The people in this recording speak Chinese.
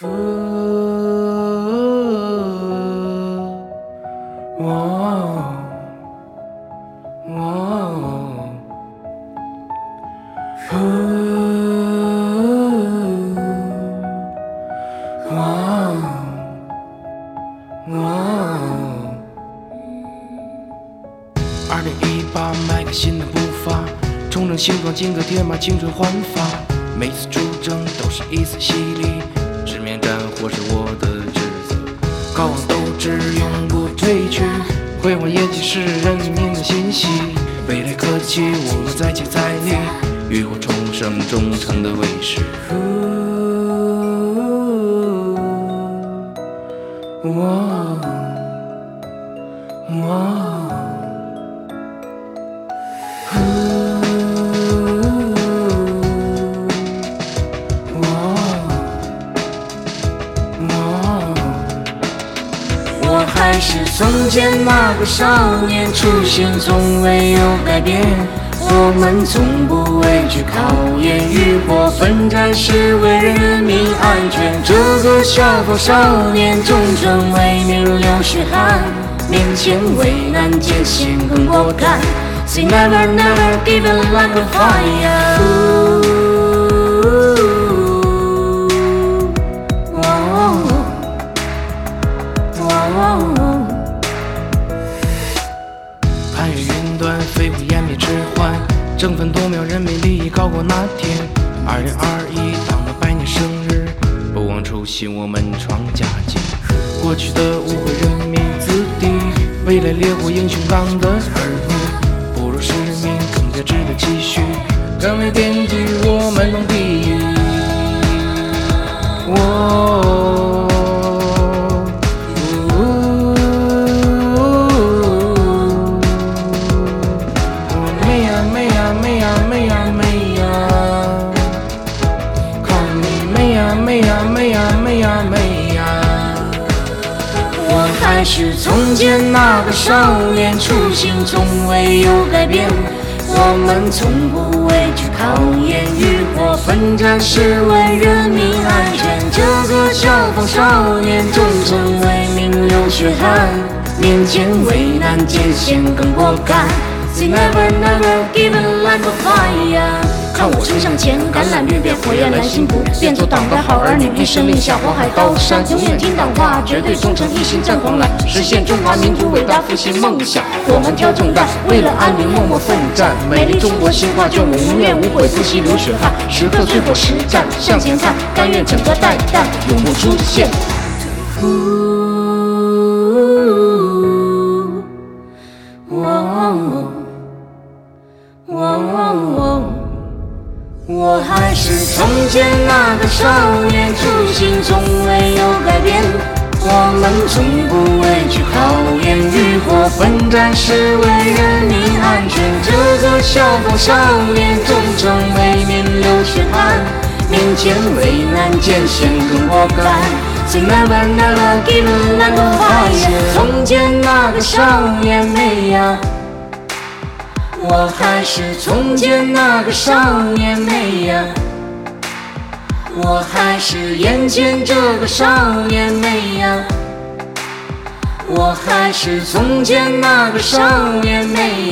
二零一八，迈开新的步伐，重整行装，金戈铁马，青春焕发。每次出征都是一次洗礼，我们再接再厉，浴火重生，忠诚的卫士。我，我。还是从前那个少年，初心从未有改变。我们从不畏惧考验，浴火奋战是为人民安全。这个消防少年，忠诚为民流血汗，面前危难艰险更果敢。Say never never give up like a fire。攀越云端，飞虎湮灭迟缓，争分夺秒，人民利益高过那天。二零二一，党的百年生日，不忘初心，我们创佳绩。过去的误会，人民子弟，未来烈火英雄党的儿女，不辱使命，更加值得期许。敢为边际，我们能抵御。我。还是从前那个少年，初心从未有改变。我们从不畏惧考验，浴火奋战是为人民安全。这个消防少年，忠诚为民流血汗，面前危难艰险更果敢。Say never never give up like a fire。看我冲向前，橄榄绿变火焰蓝心不变，做党的好儿女，一声令下火海刀山，永远听党话，绝对忠诚，一心战狂澜，实现中华民族伟大复兴梦想。我们挑重担，为了安宁默默奋战，美丽中国新画卷，我无怨无悔，不惜流血汗，时刻最后实战，向前看，甘愿整个带弹，永不出现。我还是从前那个少年，初心从未有改变。我们从不畏惧考验，浴火奋战是为人民安全。这个消防少年，忠诚为民流血汗，面前危难艰险更果敢。Say never never give up like a fire。从前那个少年美呀。我还是从前那个少年美呀，我还是眼前这个少年美呀，我还是从前那个少年美。